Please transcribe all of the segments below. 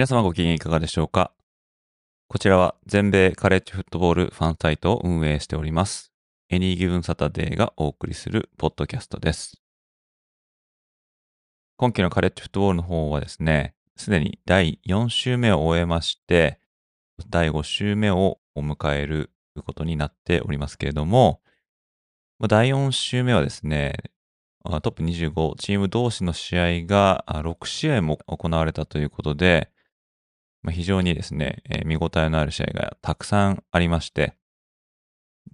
皆様ご機嫌いかがでしょうか？こちらは全米カレッジフットボールファンサイトを運営しております。エニーギブンサタデーがお送りするポッドキャストです。今期のカレッジフットボールの方はですね、すでに第4週目を終えまして、第5週目をお迎えることになっておりますけれども、第4週目はですね、トップ25チーム同士の試合が6試合も行われたということで、まあ、非常にですね、えー、見応えのある試合がたくさんありまして、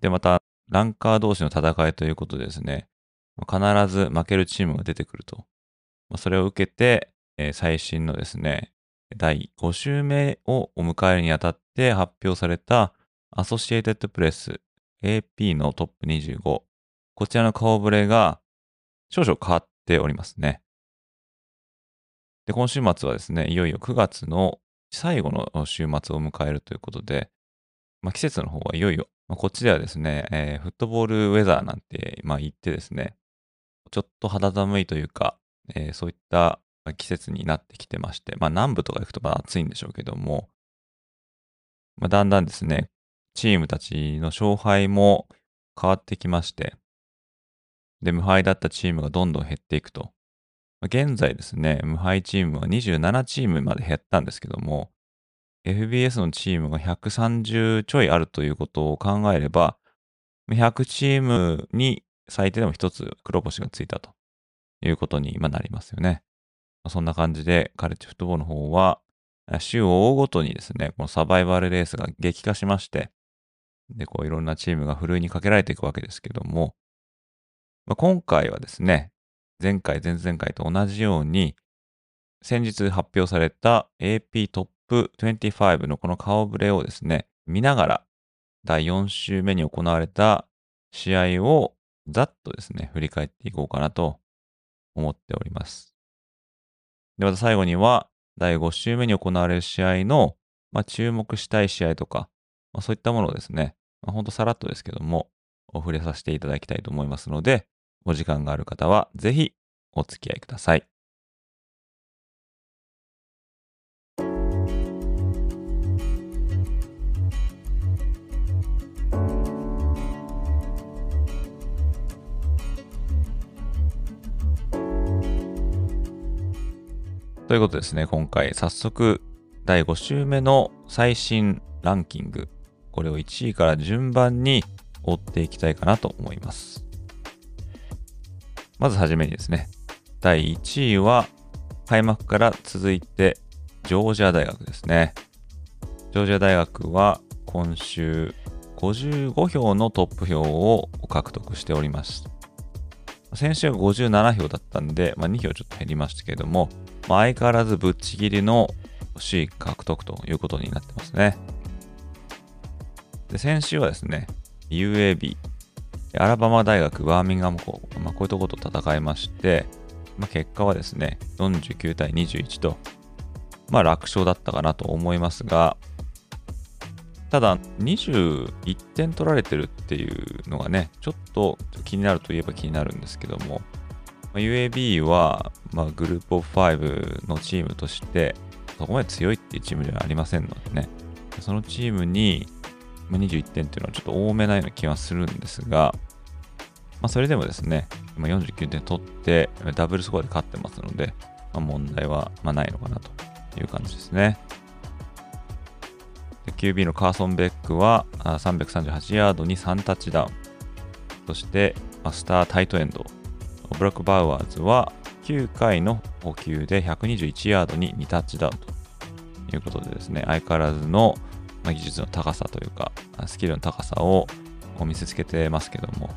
で、また、ランカー同士の戦いということでですね、必ず負けるチームが出てくると。まあ、それを受けて、えー、最新のですね、第5週目をお迎えるにあたって発表されたアソシエイテッドプレス AP のトップ25。こちらの顔ぶれが少々変わっておりますね。で、今週末はですね、いよいよ9月の最後の週末を迎えるということで、まあ、季節の方はいよいよ、まあ、こっちではですね、えー、フットボールウェザーなんて、まあ、言ってですね、ちょっと肌寒いというか、えー、そういった季節になってきてまして、まあ、南部とか行くと暑いんでしょうけども、まあ、だんだんですね、チームたちの勝敗も変わってきまして、で、無敗だったチームがどんどん減っていくと。現在ですね、無敗チームは27チームまで減ったんですけども、FBS のチームが130ちょいあるということを考えれば、100チームに最低でも1つ黒星がついたということに今なりますよね。そんな感じでカレッジフットボールの方は、週を追うごとにですね、このサバイバルレースが激化しまして、で、こういろんなチームがふるいにかけられていくわけですけども、今回はですね、前回、前々回と同じように、先日発表された AP トップ25のこの顔ぶれをですね、見ながら、第4週目に行われた試合をざっとですね、振り返っていこうかなと思っております。で、また最後には、第5週目に行われる試合の、まあ、注目したい試合とか、まあ、そういったものをですね、まあ、ほんとさらっとですけども、お触れさせていただきたいと思いますので、お時間がある方はぜひお付き合いください。ということですね、今回早速第5週目の最新ランキング、これを1位から順番に追っていきたいかなと思います。まずはじめにですね、第1位は開幕から続いてジョージア大学ですね。ジョージア大学は今週55票のトップ票を獲得しております。先週は57票だったんで、まあ、2票ちょっと減りましたけれども、まあ、相変わらずぶっちぎりの首位獲得ということになってますね。で先週はですね、UAB、アラバマ大学バーミンガム校、まあ、こういうところと戦いまして、まあ、結果はですね、49対21と、まあ楽勝だったかなと思いますが、ただ、21点取られてるっていうのがね、ちょっと気になるといえば気になるんですけども、まあ、UAB は、まあ、グループオフ5のチームとして、そこまで強いっていうチームではありませんのでね、そのチームに、21点っていうのはちょっと多めなような気はするんですが、まあ、それでもですね、今49点取って、ダブルスコアで勝ってますので、まあ、問題はまないのかなという感じですね。QB のカーソン・ベックは338ヤードに3タッチダウン。そして、スター・タイトエンド。ブラック・バウアーズは9回の補給で121ヤードに2タッチダウンということでですね、相変わらずの技術の高さというか、スキルの高さを見せつけてますけども、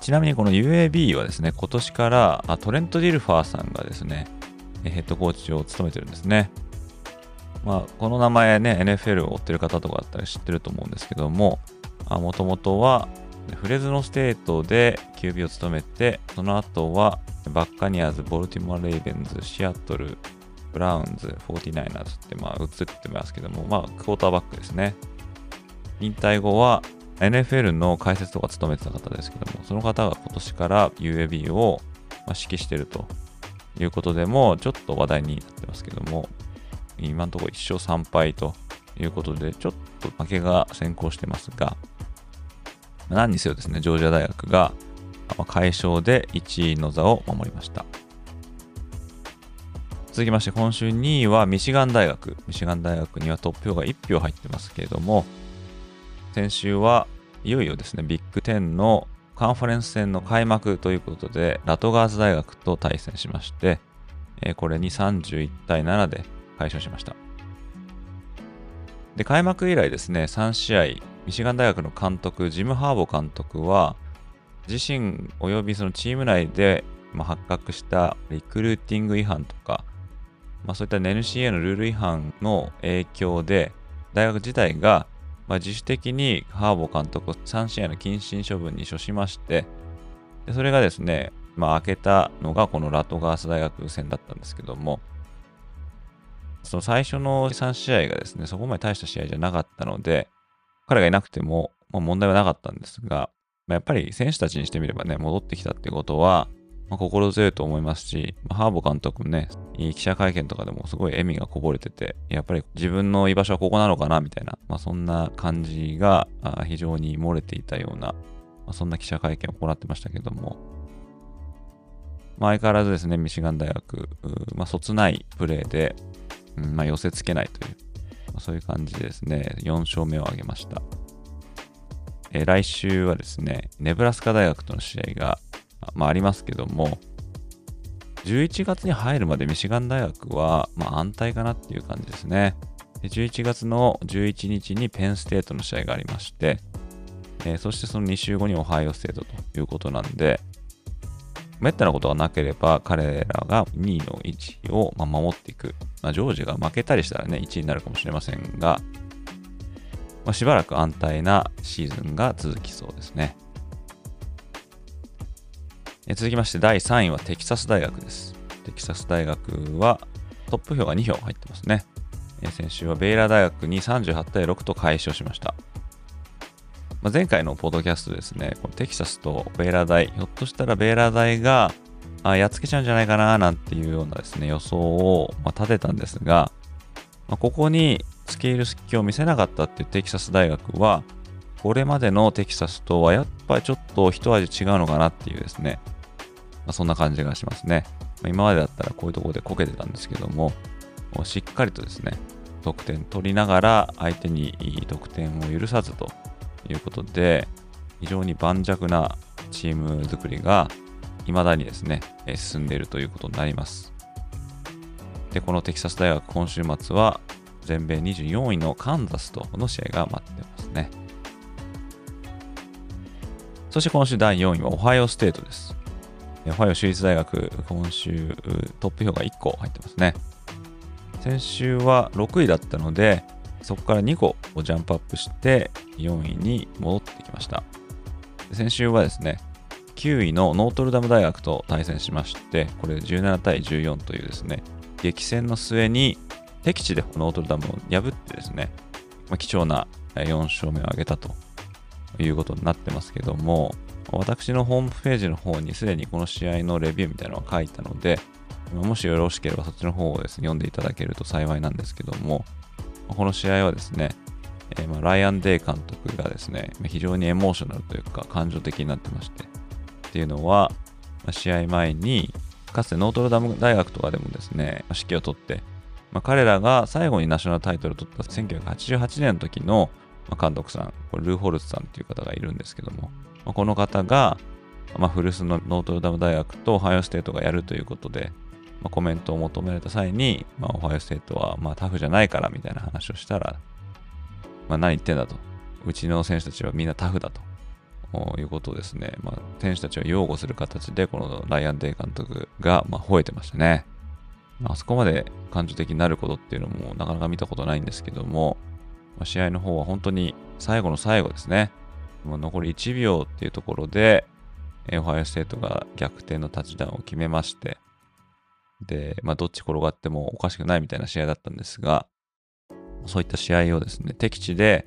ちなみにこの UAB はですね、今年からあトレント・ディルファーさんがですね、ヘッドコーチを務めてるんですね。まあ、この名前ね、NFL を追ってる方とかだったら知ってると思うんですけども、もともとはフレズノステートで QB を務めて、その後はバッカニアーズ、ボルティモア・レイベンズ、シアトル、ブラウンズ、49ers ってまあ移ってますけども、まあクォーターバックですね。引退後は NFL の解説とか務めてた方ですけども、その方が今年から UAB を指揮してるということでも、ちょっと話題になってますけども、今のところ1勝3敗ということで、ちょっと負けが先行してますが、何にせよですね、ジョージア大学が快勝で1位の座を守りました。続きまして、今週2位はミシガン大学。ミシガン大学にはトップ票が1票入ってますけれども、先週はいよいよですね、ビッグ10のカンファレンス戦の開幕ということで、ラトガーズ大学と対戦しまして、これに31対7で快勝しました。で、開幕以来ですね、3試合、ミシガン大学の監督、ジム・ハーボ監督は、自身及びそのチーム内で、ま発覚したリクルーティング違反とか、まあ、そういった NCA のルール違反の影響で、大学自体が、ま自主的にハーボ監督を3試合の謹慎処分に処しまして、でそれがですね、まあ、開けたのがこのラトガース大学戦だったんですけども、その最初の3試合がですね、そこまで大した試合じゃなかったので、彼がいなくても、まあ、問題はなかったんですが、まあ、やっぱり選手たちにしてみればね、戻ってきたってことは、まあ、心強いと思いますし、まあ、ハーボ監督もね、記者会見とかでもすごい笑みがこぼれてて、やっぱり自分の居場所はここなのかなみたいな、まあ、そんな感じが非常に漏れていたような、まあ、そんな記者会見を行ってましたけども、まあ、相変わらずですね、ミシガン大学、まあ、そつないプレーで、うんまあ、寄せつけないという、まあ、そういう感じでですね、4勝目を挙げました。え、来週はですね、ネブラスカ大学との試合が、まあ、ありますけども、11月に入るまでミシガン大学は、まあ、安泰かなっていう感じですね。で11月の11日にペンステートの試合がありまして、えー、そしてその2週後にオハイオステートということなんで、めったなことがなければ彼らが2位の位置を守っていく。まあ、ジョージが負けたりしたらね、1位になるかもしれませんが、まあ、しばらく安泰なシーズンが続きそうですね。え続きまして第3位はテキサス大学です。テキサス大学はトップ票が2票入ってますね。え先週はベイラー大学に38対6と快勝しました。まあ、前回のポッドキャストですね、このテキサスとベイラー大、ひょっとしたらベイラー大があやっつけちゃうんじゃないかななんていうようなですね、予想を、ま立てたんですが、まあ、ここに付け入る隙を見せなかったっていうテキサス大学は、これまでのテキサスとはやっぱりちょっと一味違うのかなっていうですね、まあ、そんな感じがしますね。まあ、今までだったらこういうところでこけてたんですけども、もしっかりとですね、得点取りながら相手に得点を許さずということで、非常に盤石なチーム作りが未だにですね、進んでいるということになります。で、このテキサス大学今週末は全米24位のカンザスとの試合が待ってますね。そして今週第4位はオハイオステートです。オハイオ州立大学、今週トップ票が1個入ってますね。先週は6位だったので、そこから2個をジャンプアップして4位に戻ってきました。先週はですね、9位のノートルダム大学と対戦しまして、これ17対14というですね、激戦の末に敵地でノートルダムを破ってですね、まあ、貴重な4勝目を挙げたということになってますけども、私のホームページの方にすでにこの試合のレビューみたいなのを書いたので、もしよろしければそっちの方をですね、読んでいただけると幸いなんですけども、この試合はですね、えー、まライアン・デイ監督がですね、非常にエモーショナルというか感情的になってまして、っていうのは、試合前に、かつてノートルダム大学とかでもですね、指揮を取って、まあ、彼らが最後にナショナルタイトルを取った1988年の時の監督さん、これルー・ホルツさんっていう方がいるんですけども、まあ、この方が、まあ、古巣のノートルダム大学とオハイオステートがやるということで、まあ、コメントを求められた際に、まあ、オハイオステートはまあタフじゃないからみたいな話をしたら、まあ、何言ってんだと。うちの選手たちはみんなタフだということですね、まあ、選手たちを擁護する形で、このライアン・デイ監督が、まあ、吠えてましたね。あそこまで感情的になることっていうのもなかなか見たことないんですけども、まあ、試合の方は本当に最後の最後ですね。もう残り1秒っていうところで、オハイオステートが逆転のタッチダウンを決めまして、で、まあ、どっち転がってもおかしくないみたいな試合だったんですが、そういった試合をですね、敵地で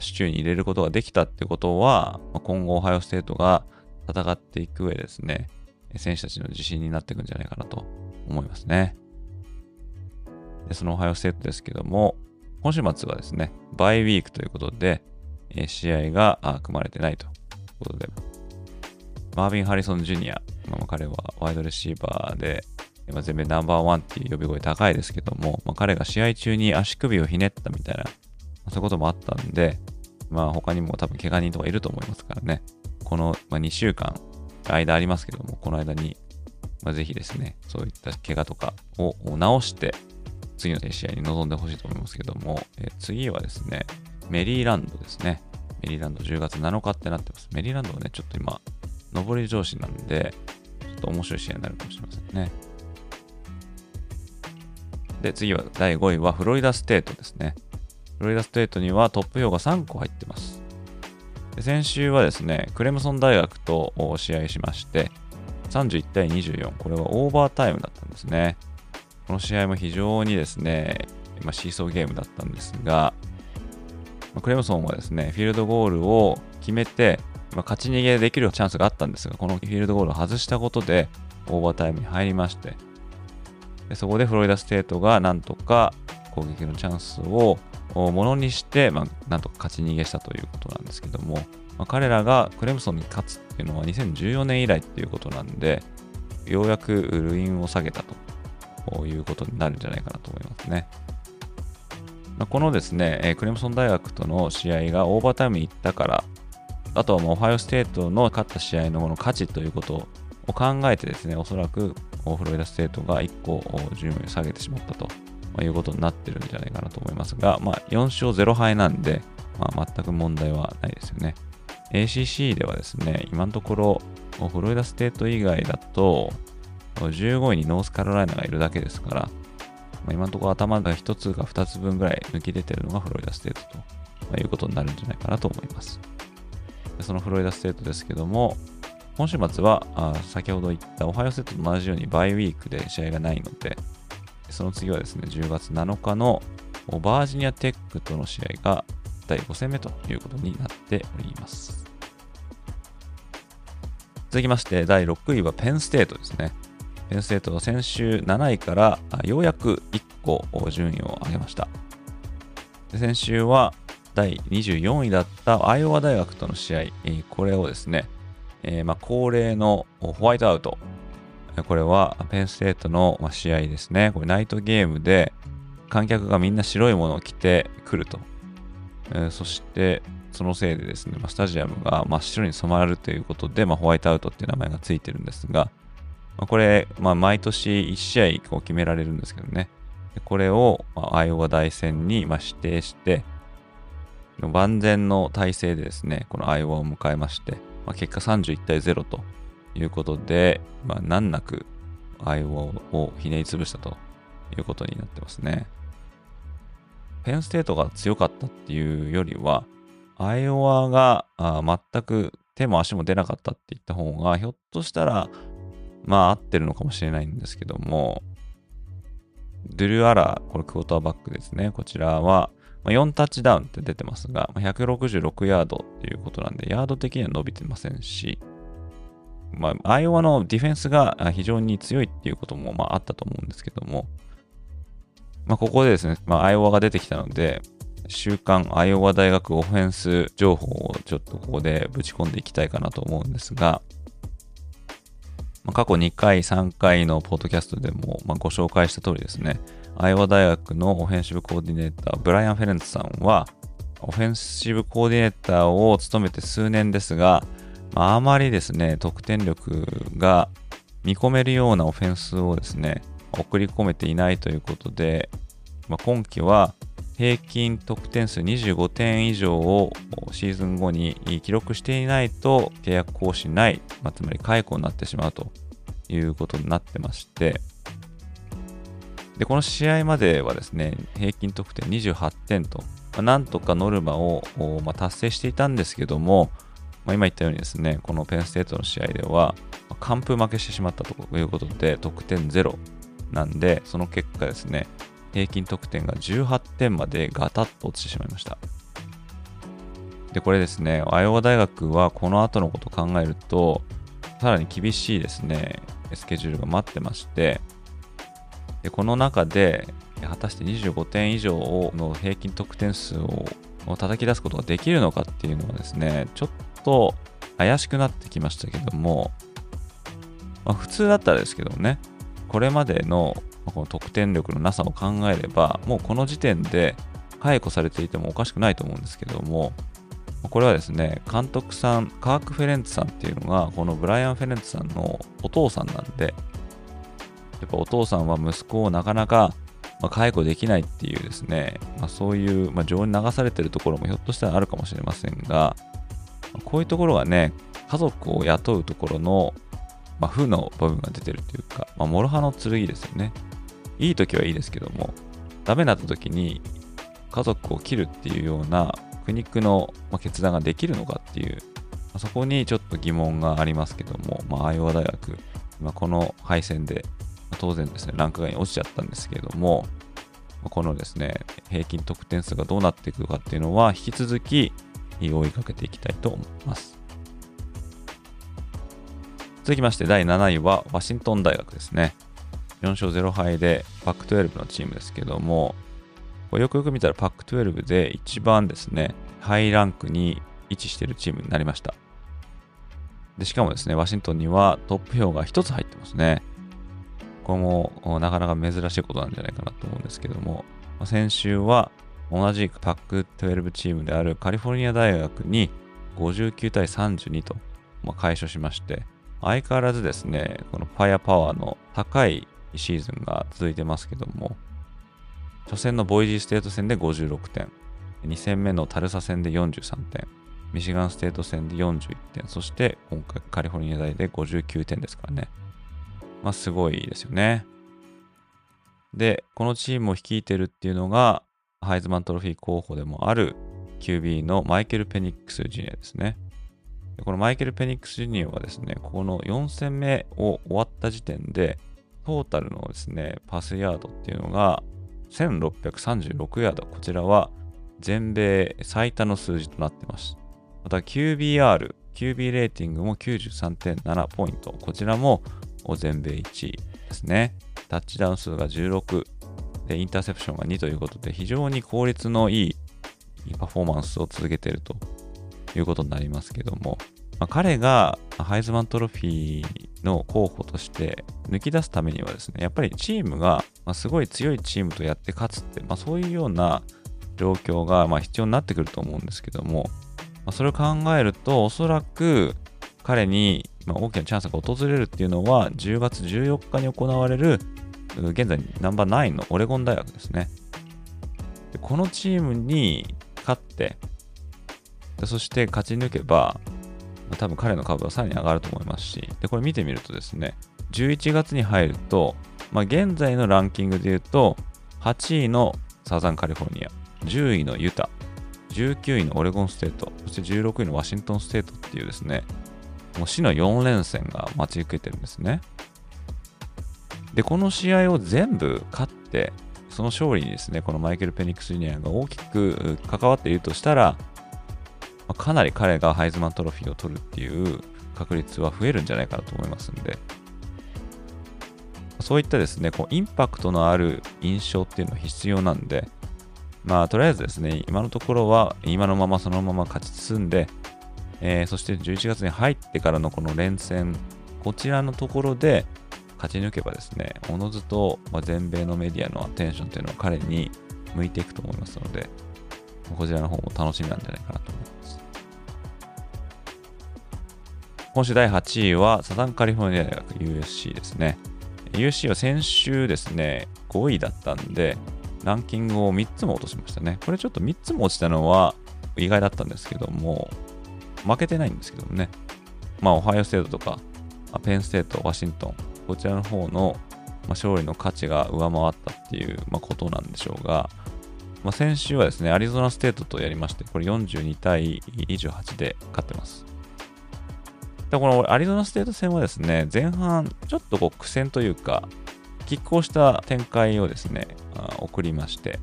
シチューに入れることができたってことは、今後オハイオステートが戦っていく上ですね、選手たちの自信になっていくんじゃないかなと思いますね。でそのオハイオステートですけども、今週末はですね、バイウィークということで、試合が組まれてないということで、マービン・ハリソン・ジュニア、まあ、彼はワイドレシーバーで、ま、全米ナンバーワンっていう呼び声高いですけども、まあ、彼が試合中に足首をひねったみたいな、そういうこともあったんで、まあ他にも多分怪我人とかいると思いますからね、この、ま、2週間、間ありますけども、この間に、まあ、ぜひですね、そういった怪我とかを治して、次の試合に臨んでほしいと思いますけども、え、次はですね、メリーランドですね。メリーランド10月7日ってなってます。メリーランドはね、ちょっと今、上り調子なんで、ちょっと面白い試合になるかもしれませんね。で、次は第5位はフロリダステートですね。フロリダステートにはトップ票が3個入ってます。で先週はですね、クレムソン大学と試合しまして、31対24、これはオーバータイムだったんですね。この試合も非常にですね、まあ、シーソーゲームだったんですが、ま、クレムソンはですね、フィールドゴールを決めて、ま、勝ち逃げできるチャンスがあったんですが、このフィールドゴールを外したことで、オーバータイムに入りまして、でそこでフロリダステートがなんとか攻撃のチャンスをものにして、まあ、なんとか勝ち逃げしたということなんですけども、まあ、彼らがクレムソンに勝つっていうのは2014年以来っていうことなんで、ようやく溜飲を下げたということになるんじゃないかなと思いますね。このですね、クレムソン大学との試合がオーバータイムに行ったから、あとはもうオハイオステートの勝った試合のの価値ということを考えてですね、おそらくフロリダステートが1個順位を下げてしまったということになってるんじゃないかなと思いますが、まあ、4勝0敗なんで、まあ、全く問題はないですよね。ACC ではですね、今のところ、フロリダステート以外だと、15位にノースカロライナがいるだけですから、まあ、今のところ頭が1つか2つ分ぐらい抜き出てるのがフロリダステートと、まあ、いうことになるんじゃないかなと思います。でそのフロリダステートですけども、今週末はあ先ほど言ったオハイオセットと同じようにバイウィークで試合がないので、その次はですね、10月7日のバージニアテックとの試合が第5戦目ということになっております。続きまして、第6位はペンステートですね。ペンステートは先週7位からようやく1個順位を上げました。先週は第24位だったアイオワ大学との試合、これをですね、えー、まあ恒例のホワイトアウト、これはペンステートの試合ですね。これナイトゲームで観客がみんな白いものを着てくると。え、そしてそのせいでですね、ま、スタジアムが真っ白に染まるということで、まあ、ホワイトアウトっていう名前がついてるんですが、まあ、これ、まあ、毎年1試合こう決められるんですけどね。これを、まあ、アイオワ大戦にまあ指定して、万全の体制でですね、このアイオワを迎えまして、まあ、結果31対0ということで、まあ、難なくアイオワをひねり潰したということになってますね。ペンステートが強かったっていうよりは、アイオワが全く手も足も出なかったって言った方が、ひょっとしたら、まあ合ってるのかもしれないんですけども、ドゥル・アラー、これクォーターバックですね。こちらは、ま4タッチダウンって出てますが、166ヤードっていうことなんで、ヤード的には伸びてませんし、まあ、アイオワのディフェンスが非常に強いっていうこともまああったと思うんですけども、まあ、ここでですね、まあ、アイオワが出てきたので、週刊アイオワ大学オフェンス情報をちょっとここでぶち込んでいきたいかなと思うんですが、まあ、過去2回、3回のポッドキャストでもまご紹介した通りですね、アイオワ大学のオフェンシブコーディネーター、ブライアン・フェレンツさんは、オフェンシブコーディネーターを務めて数年ですが、まあ、あまりですね、得点力が見込めるようなオフェンスをですね、送り込めていないということで、まあ、今季は平均得点数25点以上をシーズン後に記録していないと契約更新ない、まあ、つまり解雇になってしまうということになってまして、で、この試合まではですね、平均得点28点と、まあ、なんとかノルマを、まあ、達成していたんですけども、まあ、今言ったようにですね、このペンステートの試合では、完封負けしてしまったということで、得点0なんで、その結果ですね、平均得点が18点までガタッと落ちてしまいました。で、これですね、アイオワ大学はこの後のことを考えると、さらに厳しいですね、スケジュールが待ってまして、でこの中で、果たして25点以上の平均得点数を叩き出すことができるのかっていうのはですね、ちょっと怪しくなってきましたけども、まあ、普通だったらですけどね、これまでのこの得点力のなさを考えれば、もうこの時点で解雇されていてもおかしくないと思うんですけども、これはですね、監督さん、カーク・フェレンツさんっていうのが、このブライアン・フェレンツさんのお父さんなんで、やっぱお父さんは息子をなかなか、まあ、解雇できないっていうですね、まあ、そういう、まあ、情に流されてるところもひょっとしたらあるかもしれませんが、こういうところがね、家族を雇うところの、まあ、負の部分が出てるというか、まあ、諸刃の剣ですよね。いい時はいいですけども、ダメな時に家族を切るっていうような苦肉の決断ができるのかっていう、そこにちょっと疑問がありますけども、まあ、アイオワ大学、まあ、この敗戦で、当然ですね、ランク外に落ちちゃったんですけれども、このですね、平均得点数がどうなっていくかっていうのは、引き続き追いかけていきたいと思います。続きまして、第7位はワシントン大学ですね。4勝0敗でパック12のチームですけども、よくよく見たらパック12で一番ですね、ハイランクに位置しているチームになりました。でしかもですね、ワシントンにはトップ票が1つ入ってますね。これもなかなか珍しいことなんじゃないかなと思うんですけども、先週は同じパック12チームであるカリフォルニア大学に59対32と、まあ、快勝しまして、相変わらずですね、このファイアパワーの高いシーズンが続いてますけども、初戦のボイジーステート戦で56点、2戦目のタルサ戦で43点、ミシガンステート戦で41点、そして今回カリフォルニア大で59点ですからね。まあすごいですよね。で、このチームを率いてるっていうのが、ハイズマントロフィー候補でもある QB のマイケル・ペニックス・ジュニアですね。このマイケル・ペニックス・ジュニアはですね、この4戦目を終わった時点で、トータルのですね、パスヤードっていうのが1636ヤード。こちらは全米最多の数字となってます。また QBR、QB レーティングも93.7ポイント。こちらも全米1位ですね。タッチダウン数が16で、インターセプションが2ということで、非常に効率のいいパフォーマンスを続けているということになりますけども、まあ、彼がハイズマントロフィーの候補として抜き出すためにはですね、やっぱりチームが、ますごい強いチームとやって勝つって、まあ、そういうような状況がま必要になってくると思うんですけども、まあ、それを考えると、おそらく彼に大きなチャンスが訪れるっていうのは、10月14日に行われる、現在ナンバー9のオレゴン大学ですね。このチームに勝って、そして勝ち抜けば、ま多分彼の株はさらに上がると思いますし、で、これ見てみるとですね、11月に入ると、まあ、現在のランキングで言うと、8位のサザンカリフォルニア、10位のユタ、19位のオレゴンステート、そして16位のワシントンステートっていうですね、もう死の4連戦が待ち受けてるんですね。で、この試合を全部勝って、その勝利にですね、このマイケル・ペニックス・ジュニアが大きく関わっているとしたら、まあ、かなり彼がハイズマントロフィーを取るっていう確率は増えるんじゃないかなと思いますんで、そういったですね、こうインパクトのある印象っていうのは必要なんで、まあ、とりあえずですね、今のところは今のままそのまま勝ち進んで、えー、そして11月に入ってからのこの連戦、こちらのところで勝ち抜けばですね、おのずと全米のメディアのアテンションっていうのは彼に向いていくと思いますので、こちらの方も楽しみなんじゃないかなと。今週第8位はサザンカリフォルニア大学 USC ですね。USC は先週ですね、5位だったんで、ランキングを3つも落としましたね。これちょっと3つも落ちたのは意外だったんですけども、負けてないんですけどもね。まあ、オハイオステートとか、ペンステート、ワシントン、こちらの方の勝利の価値が上回ったっていうことなんでしょうが、まあ、先週はですね、アリゾナステートとやりまして、これ42対28で勝ってます。でこのアリゾナステート戦はですね、前半ちょっとこう苦戦というか、拮抗した展開をですね、送りまして、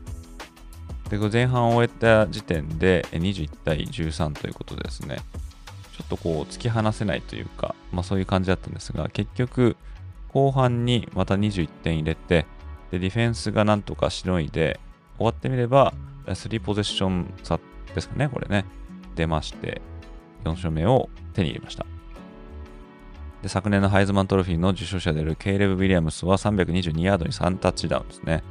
で前半を終えた時点で21対13ということでですね、ちょっとこう突き放せないというか、まあそういう感じだったんですが、結局後半にまた21点入れて、でディフェンスがなんとかしのいで、終わってみれば、3ポゼッション差ですかね、これね、出まして、4勝目を手に入れました。で昨年のハイズマントロフィーの受賞者であるケイレブ・ウィリアムスは322ヤードに3タッチダウンですね。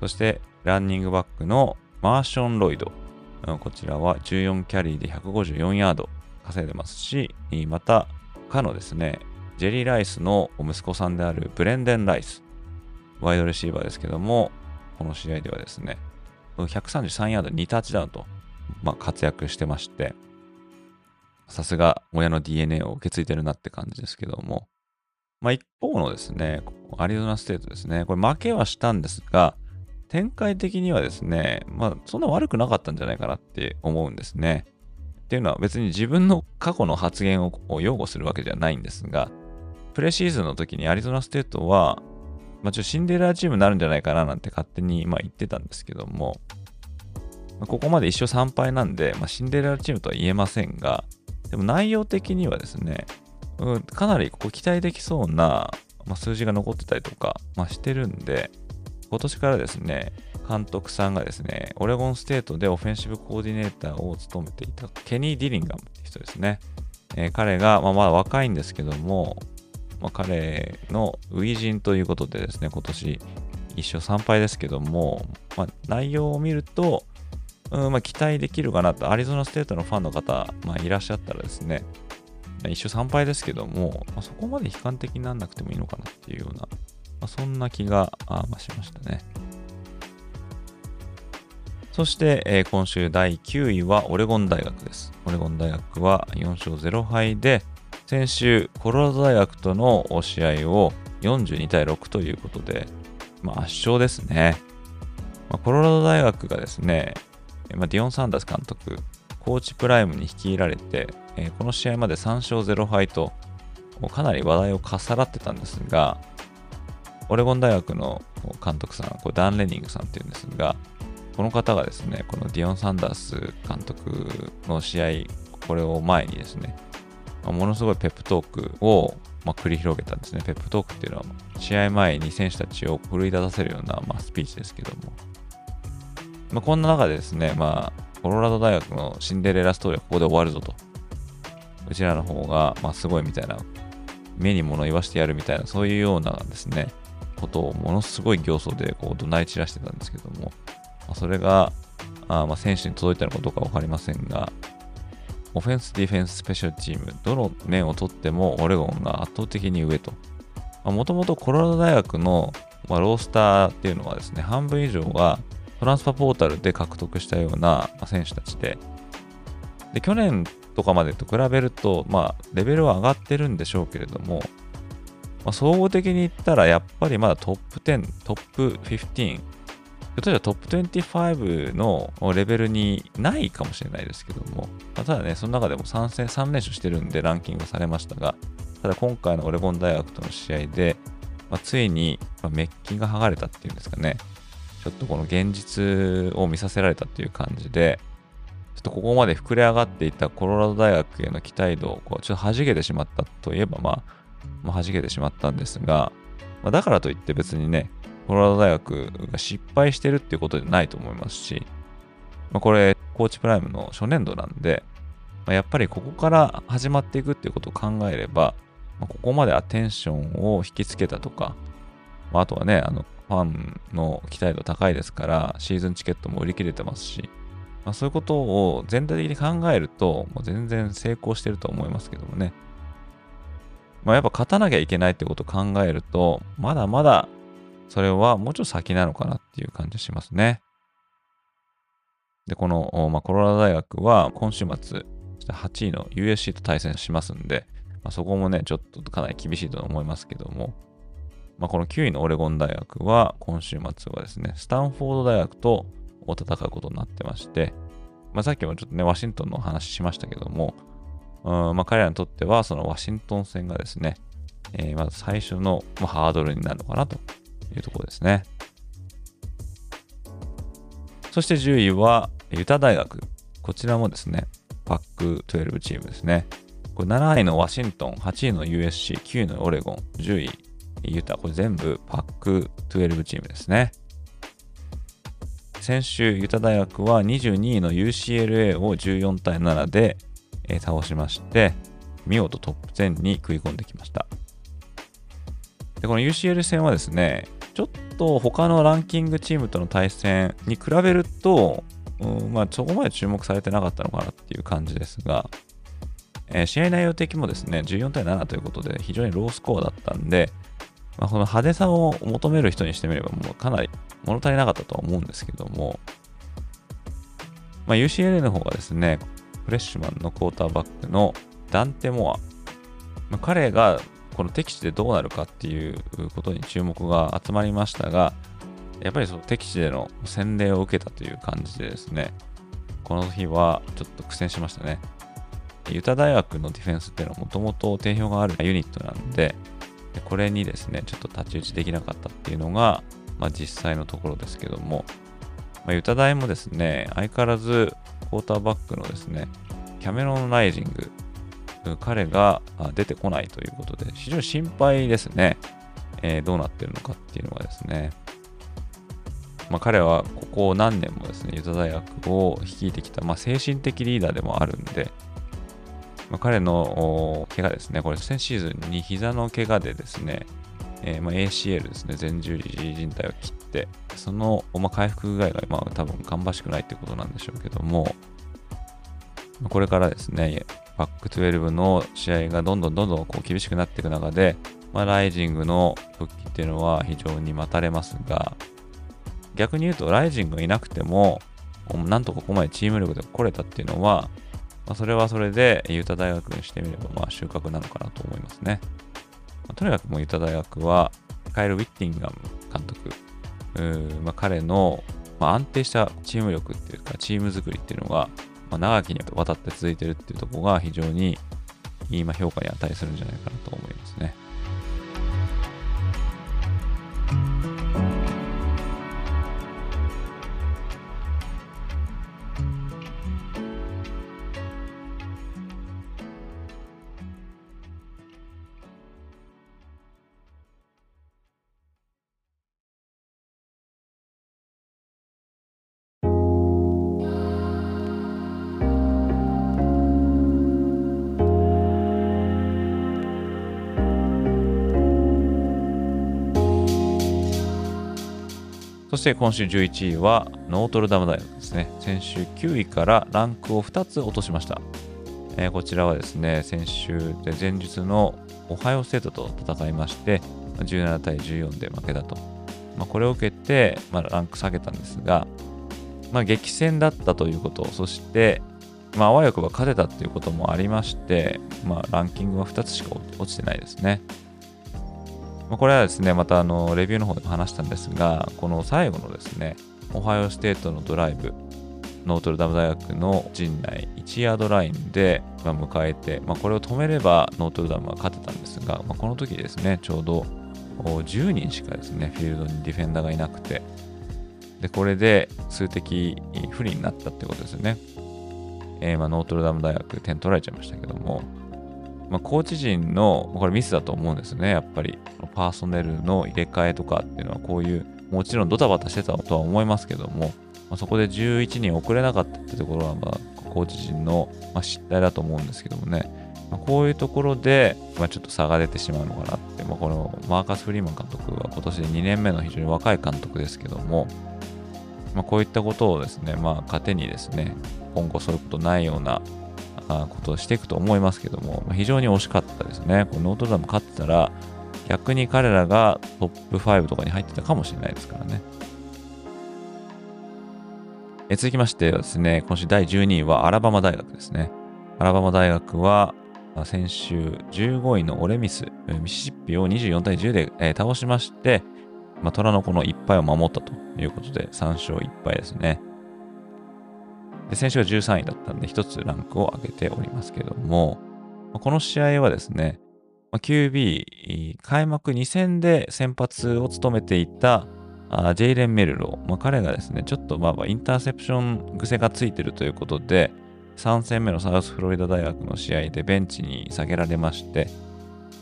そして、ランニングバックのマーション・ロイド。こちらは14キャリーで154ヤード稼いでますし、また、かのですね、ジェリー・ライスの息子さんであるブレンデン・ライス。ワイドレシーバーですけども、この試合ではですね、133ヤード2タッチダウンと、まあ、活躍してまして、さすが親の DNA を受け継いでるなって感じですけども、まあ、一方のですね、アリゾナステートですね、これ負けはしたんですが、展開的にはですね、まあ、そんな悪くなかったんじゃないかなって思うんですね。っていうのは別に自分の過去の発言を擁護するわけじゃないんですが、プレシーズンの時にアリゾナステートは、まあ、ちょシンデレラチームになるんじゃないかななんて勝手にま言ってたんですけども、ここまで1勝3敗なんで、まあ、シンデレラチームとは言えませんが、でも内容的にはですね、うん、かなりここ期待できそうな、まあ、数字が残ってたりとか、まあ、してるんで、今年からですね、監督さんがですね、オレゴンステートでオフェンシブコーディネーターを務めていたケニー・ディリンガムって人ですね。えー、彼が、まあ、まだ若いんですけども、まあ、彼の初陣ということでですね、今年1勝3敗ですけども、まあ、内容を見ると、うんまあ、期待できるかなと、アリゾナステートのファンの方、まあ、いらっしゃったらですね、一勝3敗ですけども、まあ、そこまで悲観的にならなくてもいいのかなっていうような、まあ、そんな気が、まあ、しましたね。そして、えー、今週第9位はオレゴン大学です。オレゴン大学は4勝0敗で、先週コロラド大学との試合を42対6ということで、まあ、圧勝ですね。まあ、コロラド大学がですね、まあ、ディオン・サンダース監督、コーチプライムに率いられて、えー、この試合まで3勝0敗と、かなり話題をかさらってたんですが、オレゴン大学の監督さん、これダン・レニングさんっていうんですが、この方がですね、このディオン・サンダース監督の試合、これを前にですね、まものすごいペップトークを、まあ、繰り広げたんですね。ペップトークっていうのは、試合前に選手たちを奮い立たせるような、まあ、スピーチですけども、まあ、こんな中でですね、まあ、コロラド大学のシンデレラストーリーはここで終わるぞと。うちらの方が、まあ、すごいみたいな、目に物言わしてやるみたいな、そういうようなですね、ことをものすごい形相でこう怒鳴り散らしてたんですけども、まあ、それが、あまあ選手に届いたのかどうか分かりませんが、オフェンス、ディフェンス、スペシャルチーム、どの面を取ってもオレゴンが圧倒的に上と。もともとコロラド大学の、まあ、ロースターっていうのはですね、半分以上がトランスファポータルで獲得したような選手たちで、で去年とかまでと比べると、まあ、レベルは上がってるんでしょうけれども、まあ、総合的に言ったら、やっぱりまだトップ10、トップ15、例えばトップ25のレベルにないかもしれないですけども、まあ、ただね、その中でも3戦、3連勝してるんでランキングされましたが、ただ今回のオレゴン大学との試合で、まあ、ついにメッキが剥がれたっていうんですかね、ちょっとこの現実を見させられたっていう感じで、ちょっとここまで膨れ上がっていたコロラド大学への期待度をこうちょっと弾けてしまったといえば、まあ、まあ、弾けてしまったんですが、まあ、だからといって別にね、コロラド大学が失敗してるっていうことじゃないと思いますし、まあ、これ、コーチプライムの初年度なんで、まあ、やっぱりここから始まっていくっていうことを考えれば、まあ、ここまでアテンションを引きつけたとか、まあ、あとはね、あの、ファンの期待度高いですから、シーズンチケットも売り切れてますし、まあ、そういうことを全体的に考えると、もう全然成功してると思いますけどもね。まあ、やっぱ勝たなきゃいけないってことを考えると、まだまだそれはもうちょっと先なのかなっていう感じしますね。で、この、まあ、コロラ大学は今週末、8位の USC と対戦しますんで、まあ、そこもね、ちょっとかなり厳しいと思いますけども、まあ、この9位のオレゴン大学は今週末はですね、スタンフォード大学と戦うことになってまして、まあ、さっきもちょっとね、ワシントンの話しましたけども、うんまあ、彼らにとってはそのワシントン戦がですね、えー、まず最初の、ま、ハードルになるのかなというところですね。そして10位はユタ大学。こちらもですね、パック12チームですね。これ7位のワシントン、8位の USC、9位のオレゴン、10位ユタ。これ全部パック12チームですね。先週、ユタ大学は22位の UCLA を14対7で、えー、倒しまして、見事トップ10に食い込んできました。で、この UCL 戦はですね、ちょっと他のランキングチームとの対戦に比べると、うんまあ、そこまで注目されてなかったのかなっていう感じですが、えー、試合内容的もですね、14対7ということで非常にロースコアだったんで、まあ、この派手さを求める人にしてみればもうかなり物足りなかったとは思うんですけども、まあ、UCLA の方がですね、フレッシュマンのクォーターバックのダンテ・モア、まあ、彼がこの敵地でどうなるかっていうことに注目が集まりましたが、やっぱりその敵地での洗礼を受けたという感じでですね、この日はちょっと苦戦しましたね。ユタ大学のディフェンスっていうのはもともと定評があるユニットなんで、でこれにですね、ちょっと太刀打ちできなかったっていうのが、まあ、実際のところですけども、まあ、ユタ大もですね、相変わらずクォーターバックのですね、キャメロン・ライジング彼が出てこないということで、非常に心配ですね。えー、どうなってるのかっていうのがですね。まあ、彼はここ何年もですね、ユタ大学を率いてきた、まあ、精神的リーダーでもあるんで、まあ、彼の怪我ですね、これ先シーズンに膝の怪我でですね、えー、ま ACL ですね、前十字靭帯を切って、その、まあ、回復具合が、まあ、多分芳しくないってことなんでしょうけども、これからですね、パック12の試合がどんどんどんどんこう厳しくなっていく中で、まあ、ライジングの復帰っていうのは非常に待たれますが、逆に言うと、ライジングがいなくても、なんとここまでチーム力で来れたっていうのは、まあ、それはそれでユタ大学にしてみれば、まあ収穫なのかなと思いますね。まあ、とにかくもうユタ大学は、カイル・ウィッティンガム監督、うまあ、彼の、まあ、安定したチーム力っていうか、チーム作りっていうのが、まあ、長きにわたって続いてるっていうところが非常に今評価に値するんじゃないかなと思いますね。して今週11位はノートルダム大学ですね。先週9位からランクを2つ落としました。えー、こちらはですね、先週で前日のオハイオステートと戦いまして、17対14で負けたと。まあ、これを受けて、まあ、ランク下げたんですが、まあ、激戦だったということ、そして、まあ、あわよくば勝てたということもありまして、まあ、ランキングは2つしか落ちてないですね。まあ、これはですね、またあのレビューの方でも話したんですが、この最後のですね、オハイオステートのドライブ、ノートルダム大学の陣内1ヤードラインで迎えて、まあ、これを止めればノートルダムは勝てたんですが、まあ、この時ですね、ちょうど10人しかですね、フィールドにディフェンダーがいなくて、で、これで数的不利になったってことですよね。えー、まノートルダム大学点取られちゃいましたけども、まあ、コーチ陣の、これミスだと思うんですね、やっぱり。パーソネルの入れ替えとかっていうのは、こういう、もちろんドタバタしてたとは思いますけども、まあ、そこで11人遅れなかったってところは、まあ、コーチ陣の、ま、失態だと思うんですけどもね、まあ、こういうところで、まあ、ちょっと差が出てしまうのかなって、まあ、このマーカス・フリーマン監督は今年で2年目の非常に若い監督ですけども、まあ、こういったことをですね、まあ、糧にですね、今後そういうことないようなことをしていくと思いますけども、非常に惜しかったですね。このノートルダム勝ってたら、逆に彼らがトップ5とかに入ってたかもしれないですからね。え続きましてですね、今週第12位はアラバマ大学ですね。アラバマ大学は先週15位のオレミス、ミシシッピを24対10で、え倒しまして、まあ、虎の子の1敗を守ったということで3勝1敗ですね。で先週は13位だったんで1つランクを上げておりますけども、この試合はですね、QB 開幕2戦で先発を務めていたジェイレン・メルロ、まあ、彼がですね、ちょっとまあインターセプション癖がついてるということで、3戦目のサウスフロリダ大学の試合でベンチに下げられまして、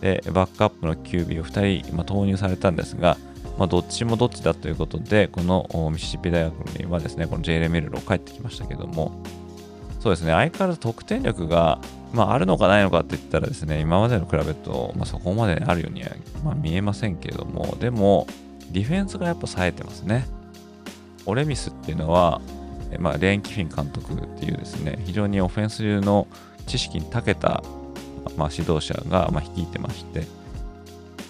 で、バックアップの QB を2人、まあ、投入されたんですが、まあ、どっちもどっちだということで、このミシシッピ大学にはですね、このジェイレン・メルロ帰ってきましたけども、そうですね、相変わらず得点力が、まあ、あるのかないのかって言ったらですね、今までの比べると、まあ、そこまであるようには、まあ、見えませんけども、でも、ディフェンスがやっぱ冴えてますね。オレミスっていうのは、まあ、レーン・キフィン監督っていうですね、非常にオフェンス流の知識に長けた、まあ、指導者が、まあ、率いてまして、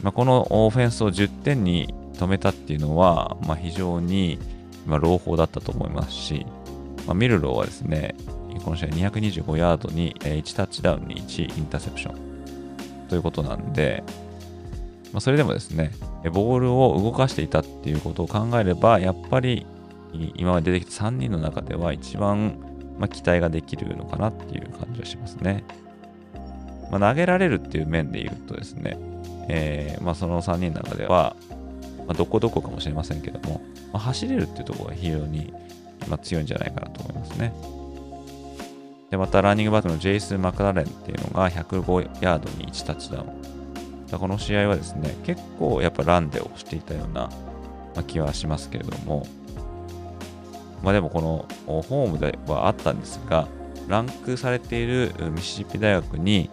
まあ、このオフェンスを10点に止めたっていうのは、まあ、非常に、まあ、朗報だったと思いますし、まあ、ミルローはですね、この試合225ヤードに1タッチダウンに1インターセプションということなんで、まあ、それでもですね、ボールを動かしていたっていうことを考えれば、やっぱり今まで出てきた3人の中では一番、まあ、期待ができるのかなっていう感じはしますね。まあ、投げられるっていう面で言うとですね、えーまあ、その3人の中では、まあ、どこどこかもしれませんけども、まあ、走れるっていうところが非常に、ま、強いんじゃないかなと思いますね。で、またランニングバックのジェイス・マクラレンっていうのが105ヤードに1タッチダウン。この試合はですね、結構やっぱランで押していたような気はしますけれども、まあでもこのホームではあったんですが、ランクされているミシシッピ大学に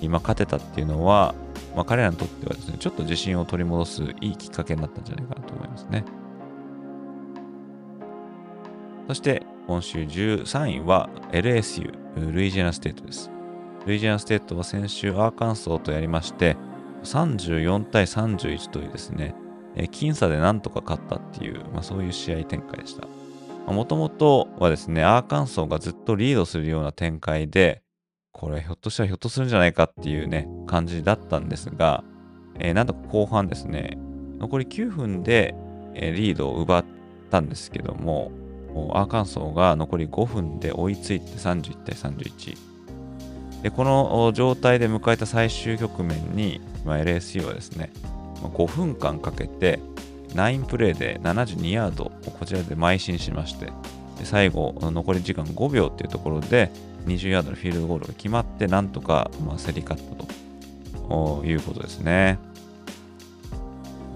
今勝てたっていうのは、まあ、彼らにとってはですね、ちょっと自信を取り戻すいいきっかけになったんじゃないかなと思いますね。そして今週13位は LSU、ルイジアナステートです。ルイジアナステートは先週アーカンソーとやりまして、34対31というですね、僅差でなんとか勝ったっていう、まあ、そういう試合展開でした。もともとはですね、アーカンソーがずっとリードするような展開で、これひょっとしたらひょっとするんじゃないかっていうね、感じだったんですが、えー、なんとか後半ですね、残り9分で、えー、リードを奪ったんですけども、アーカンソーが残り5分で追いついて31対31。で、この状態で迎えた最終局面に、まあ、LSU はですね、5分間かけて9プレーで72ヤードをこちらで邁進しまして、最後、残り時間5秒っていうところで20ヤードのフィールドゴールが決まって、なんとか、まあ、競り勝ったということですね。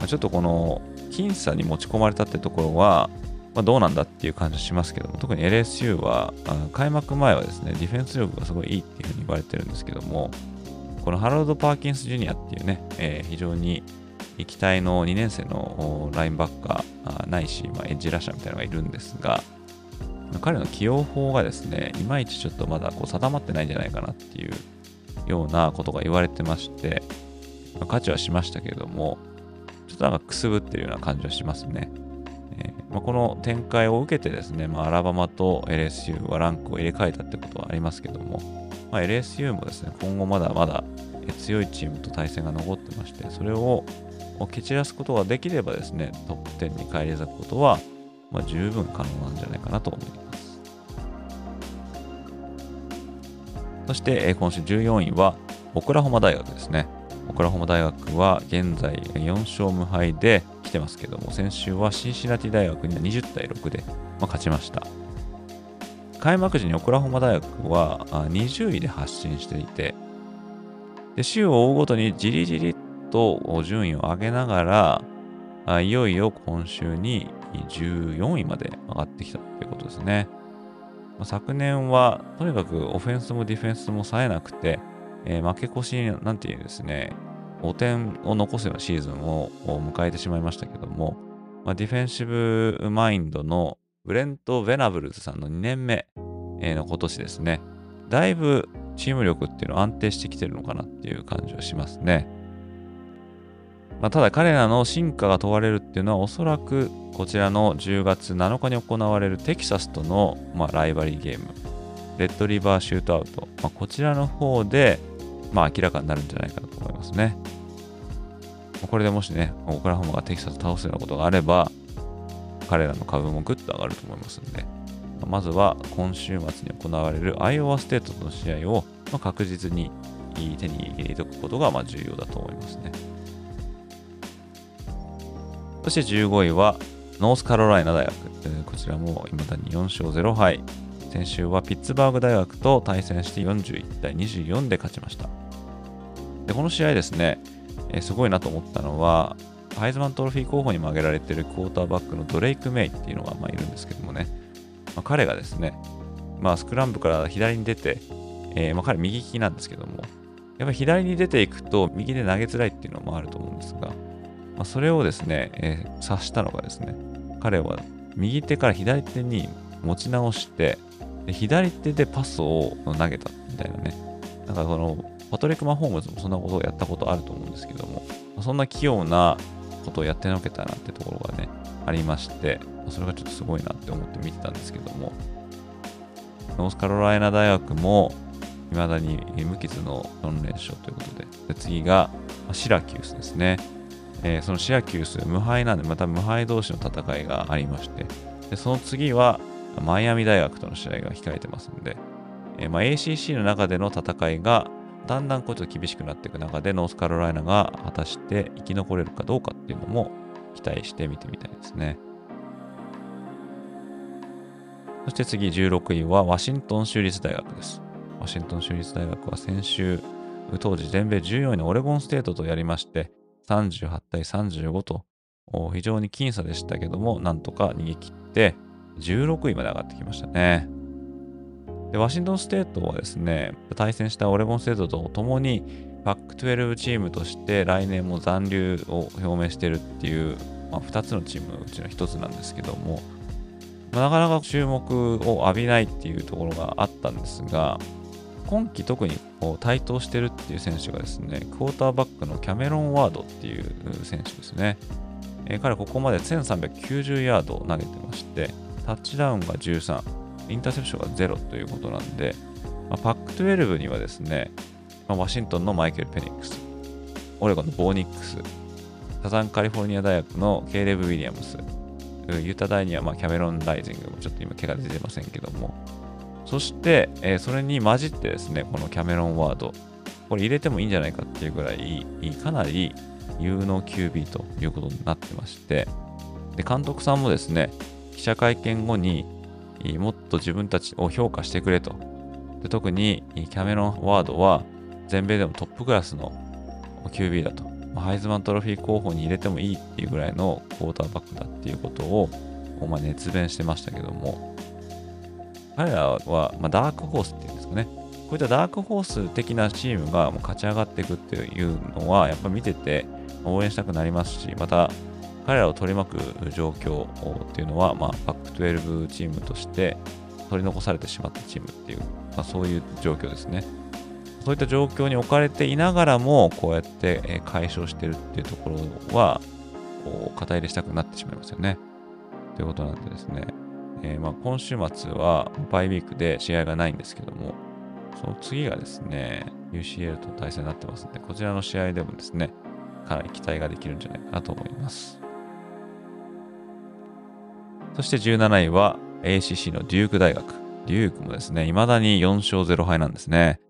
ま、ちょっとこの僅差に持ち込まれたってところは、まあ、どうなんだっていう感じはしますけども、特に LSU は開幕前はですね、ディフェンス力がすごいいいっていうふうに言われてるんですけども、このハロルド・パーキンス・ジュニアっていうね、えー、非常に期待の2年生のラインバッカーないし、まあ、エッジラッシャーみたいなのがいるんですが、彼の起用法がですね、いまいちちょっとまだこう定まってないんじゃないかなっていうようなことが言われてまして、まあ、価値はしましたけれども、ちょっとなんかくすぶってるような感じはしますね。えー、まあ、この展開を受けてですね、まあ、アラバマと LSU はランクを入れ替えたってことはありますけども、まあ、LSU もですね、今後まだまだ強いチームと対戦が残ってまして、それを蹴散らすことができればですね、トップ10に返り咲くことは、まあ、十分可能なんじゃないかなと思います。そして、え今週14位は、オクラホマ大学ですね。オクラホマ大学は現在4勝無敗で来てますけども、先週はシンシナティ大学には20対6で、まあ、勝ちました。開幕時にオクラホマ大学は20位で発進していて、で週を追うごとにじりじりと順位を上げながら、いよいよ今週に14位まで上がってきたということですね。昨年はとにかくオフェンスもディフェンスも冴えなくて、えー、負け越しなんていうですね、汚点を残すようなシーズンを迎えてしまいましたけども、まあ、ディフェンシブマインドのブレント・ベナブルズさんの2年目の今年ですね、だいぶチーム力っていうのは安定してきてるのかなっていう感じはしますね。まあ、ただ彼らの真価が問われるっていうのはおそらくこちらの10月7日に行われるテキサスとの、まあ、ライバリーゲーム、レッドリバーシュートアウト、まあ、こちらの方で、まあ、明らかになるんじゃないかなと思いますね。これでもしね、オクラホマがテキサス倒すようなことがあれば、彼らの株もぐっと上がると思いますんで、まずは今週末に行われるアイオワステートとの試合を確実に手に入れておくことがま重要だと思いますね。そして15位はノースカロライナ大学。こちらも未だに4勝0敗。先週はピッツバーグ大学と対戦して41対24で勝ちました。でこの試合ですね、えすごいなと思ったのは、ハイズマントロフィー候補にも挙げられているクォーターバックのドレイク・メイっていうのがまあいるんですけどもね、まあ、彼がですね、まあ、スクランブルから左に出て、えー、ま彼右利きなんですけども、やっぱり左に出ていくと右で投げづらいっていうのもあると思うんですが、まあ、それをですね、えー、察したのがですね、彼は右手から左手に持ち直して、で左手でパスを投げたみたいなね。なんかその、パトリック・マホームズもそんなことをやったことあると思うんですけども、そんな器用なことをやってのけたなってところがね、ありまして、それがちょっとすごいなって思って見てたんですけども、ノースカロライナ大学も、未だに無傷の4連勝ということで、で次がシラキュースですね。えー、そのシラキュース、無敗なんで、また無敗同士の戦いがありまして、でその次はマイアミ大学との試合が控えてますんで、えーまあ、ACC の中での戦いがだんだんこうちょっと厳しくなっていく中で、ノースカロライナが果たして生き残れるかどうかっていうのも期待して見てみたいですね。そして次16位はワシントン州立大学です。ワシントン州立大学は先週、当時全米14位のオレゴンステートとやりまして、38対35と非常に僅差でしたけども、なんとか逃げ切って16位まで上がってきましたね。でワシントンステートはですね、対戦したオレゴンステートと共に、パック12チームとして来年も残留を表明してるっていう、まあ、2つのチームのうちの1つなんですけども、ま、なかなか注目を浴びないっていうところがあったんですが、今季特に台頭してるっていう選手がですね、クォーターバックのキャメロン・ワードっていう選手ですね。えー、彼ここまで1390ヤードを投げてまして、タッチダウンが13、インターセプションが0ということなんで、まあ、パック12にはですね、まあ、ワシントンのマイケル・ペニックス、オレゴンのボーニックス、サザンカリフォルニア大学のケイレブ・ウィリアムス、ユタ大にはまキャメロン・ライジングもちょっと今怪我出てませんけども、そして、えー、それに混じってですね、このキャメロンワード、これ入れてもいいんじゃないかっていうぐらい、かなり有能 QB ということになってまして、で監督さんもですね、記者会見後にもっと自分たちを評価してくれと。で特にキャメロン・ワードは全米でもトップクラスの QB だと。ハイズマントロフィー候補に入れてもいいっていうぐらいのクォーターバックだっていうことを、まあ、熱弁してましたけども、彼らは、まあ、ダークホースっていうんですかね。こういったダークホース的なチームがもう勝ち上がっていくっていうのは、やっぱ見てて応援したくなりますし、また彼らを取り巻く状況っていうのは、まあ、パック12チームとして取り残されてしまったチームっていう、まあ、そういう状況ですね。そういった状況に置かれていながらも、こうやって解消してるっていうところは、こう、肩入れしたくなってしまいますよね。ということなんでですね、えー、まあ今週末はバイウィークで試合がないんですけども、その次がですね、UCL と対戦になってますので、こちらの試合でもですね、かなり期待ができるんじゃないかなと思います。そして17位は ACC のデューク大学。デュークもですね、未だに4勝0敗なんですね。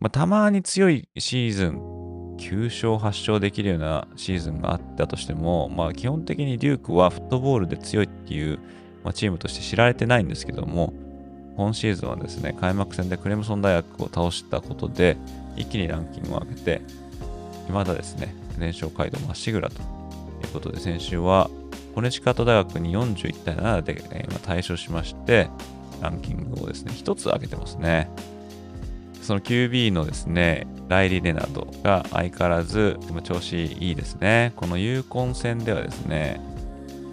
まあ、たまに強いシーズン、9勝8勝できるようなシーズンがあったとしても、まあ、基本的にデュークはフットボールで強いっていう、まあ、チームとして知られてないんですけども、今シーズンはですね、開幕戦でクレムソン大学を倒したことで、一気にランキングを上げて、未だですね、連勝街道まっしぐらということで、先週はコネチカート大学に41対7で、えー、対処しまして、ランキングをですね、1つ上げてますね。その QB のですね、ライリー・レナードが相変わらず調子いいですね。このユーコン戦ではですね、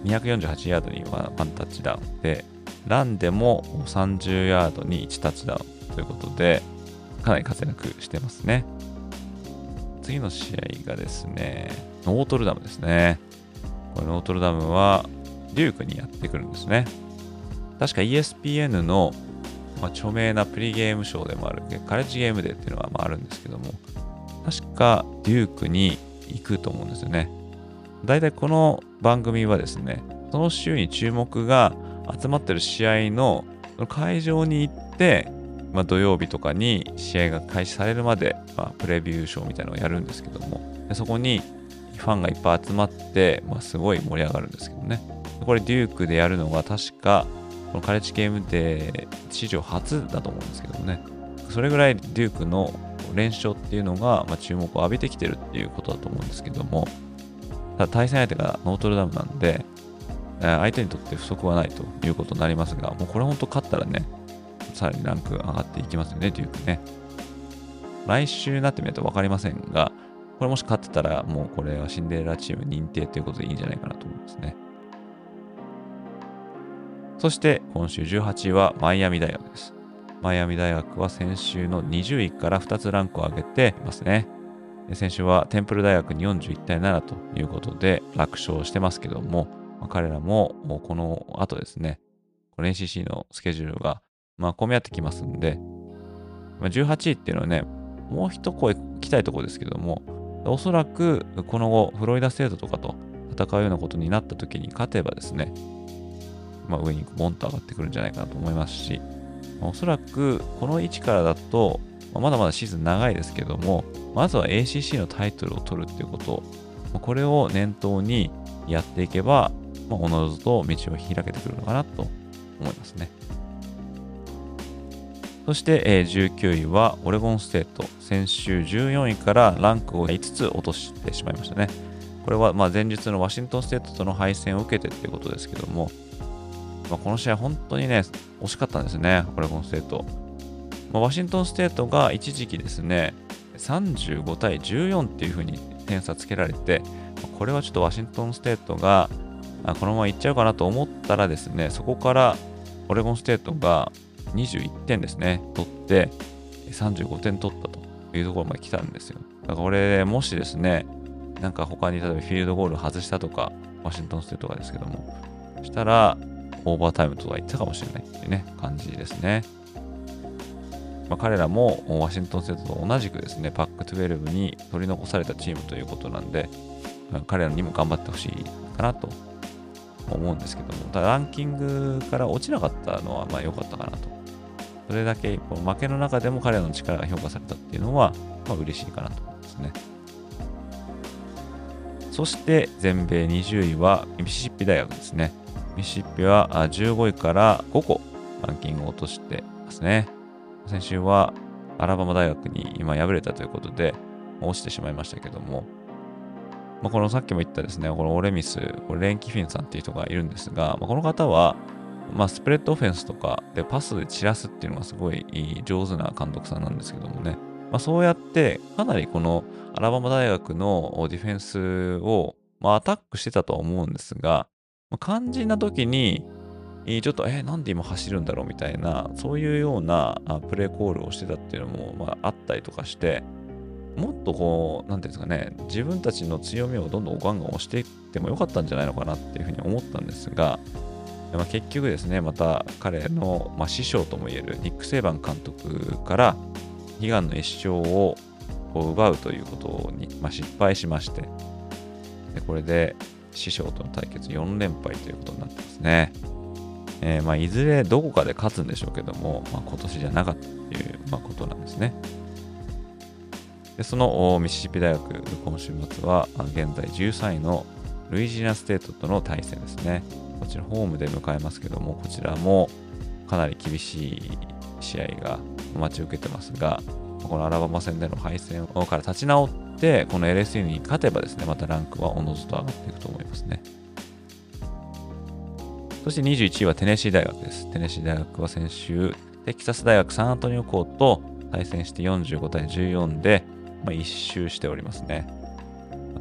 248ヤードにワンタッチダウンで、ランでも30ヤードに1タッチダウンということで、かなり活躍してますね。次の試合がですね、ノートルダムですね。これノートルダムは、デュークにやってくるんですね。確か ESPN の、まあ、著名なプリゲームショーでもある、カレッジゲームデーっていうのがまああるんですけども、確かデュークに行くと思うんですよね。大体この番組はですね、その週に注目が集まってる試合の会場に行って、まあ、土曜日とかに試合が開始されるまで、まあ、プレビューショーみたいなのをやるんですけども、でそこにファンがいっぱい集まって、まあ、すごい盛り上がるんですけどね。これデュークでやるのが確か、このカレッジゲームで史上初だと思うんですけどもね。それぐらいデュークの連勝っていうのが、ま、注目を浴びてきてるっていうことだと思うんですけども、ただ対戦相手がノートルダムなんで、相手にとって不足はないということになりますが、もうこれ本当勝ったらね、さらにランク上がっていきますよね、デュークね。来週になってみると分かりませんが、これもし勝ってたら、もうこれはシンデレラチーム認定ということでいいんじゃないかなと思いますね。そして今週18位はマイアミ大学です。マイアミ大学は先週の20位から2つランクを上げていますね。先週はテンプル大学に41対7ということで楽勝してますけども、まあ、彼らももこの後ですね、この NCC のスケジュールがまあ混み合ってきますんで、まあ、18位っていうのはね、もう一声来たいところですけども、おそらくこの後、フロリダステートとかと戦うようなことになった時に勝てばですね、まあ、上にボンと上がってくるんじゃないかなと思いますし、まあ、おそらくこの位置からだと、まあ、まだまだシーズン長いですけども、まずは ACC のタイトルを取るっていうこと、まあ、これを念頭にやっていけば、まあ、おのずと道を開けてくるのかなと思いますね。そして、えー、19位はオレゴンステート。先週14位からランクを5つ落としてしまいましたね。これはまあ前日のワシントンステートとの敗戦を受けてっていうことですけども、まあ、この試合本当にね、惜しかったんですね、オレゴンステート。まあ、ワシントンステートが一時期ですね、35対14っていう風に点差つけられて、これはちょっとワシントンステートがこのままいっちゃうかなと思ったらですね、そこからオレゴンステートが21点ですね、取って、35点取ったというところまで来たんですよ。だからこれ、もしですね、なんか他に例えばフィールドゴール外したとか、ワシントンステートがですけども、したら、オーバータイムとか行ったかもしれないっていうね、感じですね。まあ、彼らもワシントンステートと同じくですね、パック12に取り残されたチームということなんで、彼らにも頑張ってほしいかなと思うんですけども、ただランキングから落ちなかったのはまあ良かったかなとそれだけ負けの中でも彼らの力が評価されたっていうのは、まあ、嬉しいかなと思いますね。そして全米20位はミシシッピ大学ですね。ミシッピは15位から5個ランキングを落としてますね。先週はアラバマ大学に今敗れたということで落ちてしまいましたけども、まあ、このさっきも言ったですね、このオレミス、これレン・キフィンさんっていう人がいるんですが、まあ、この方はまあ、スプレッドオフェンスとかでパスで散らすっていうのがすごい上手な監督さんなんですけどもね、まあ、そうやってかなりこのアラバマ大学のディフェンスを、まあ、アタックしてたとは思うんですが、肝心な時にちょっと、えなんで今走るんだろうみたいな、そういうようなプレーコールをしてたっていうのも、まあ、あったりとかして、もっとこう、なんていうんですかね、自分たちの強みをどんどんガンガン押していってもよかったんじゃないのかなっていうふうに思ったんですが、まあ、結局ですね、また彼の、まあ、師匠ともいえるニック・セイバン監督から悲願の一勝を奪うということに、まあ、失敗しまして、でこれで師匠との対決4連敗ということになってますね。えー、まあ、いずれどこかで勝つんでしょうけども、まあ、今年じゃなかったという、まあ、ことなんですね。でそのミシシッピ大学、今週末は現在13位のルイジアナステートとの対戦ですね。こちらホームで迎えますけども、こちらもかなり厳しい試合が待ち受けてますが、このアラバマ戦での敗戦から立ち直って、この LSU に勝てばですね、またランクはおのずと上がっていくと思いますね。そして21位はテネシー大学です。テネシー大学は先週、テキサス大学サンアントニオ校と対戦して45対14で、まあ、一周しておりますね。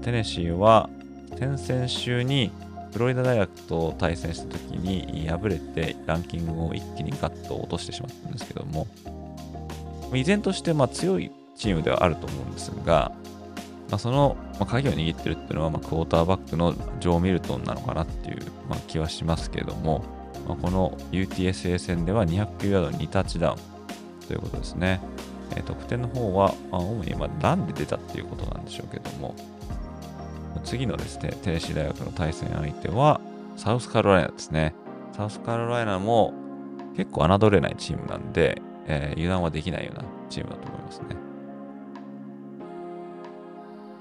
テネシーは先々週にフロリダ大学と対戦した時に敗れてランキングを一気にガッと落としてしまったんですけども、依然としてま強いチームではあると思うんですが、まあ、その、鍵を握ってるっていうのは、ま、クォーターバックのジョー・ミルトンなのかなっていう、ま、気はしますけれども、ま、この UTSA 戦では209ヤード2タッチダウンということですね。え、得点の方は、主にまあランで出たっていうことなんでしょうけども、次のですね、テネシー大学の対戦相手は、サウスカロライナですね。サウスカロライナも結構侮れないチームなんで、えー、油断はできないようなチームだと思いますね。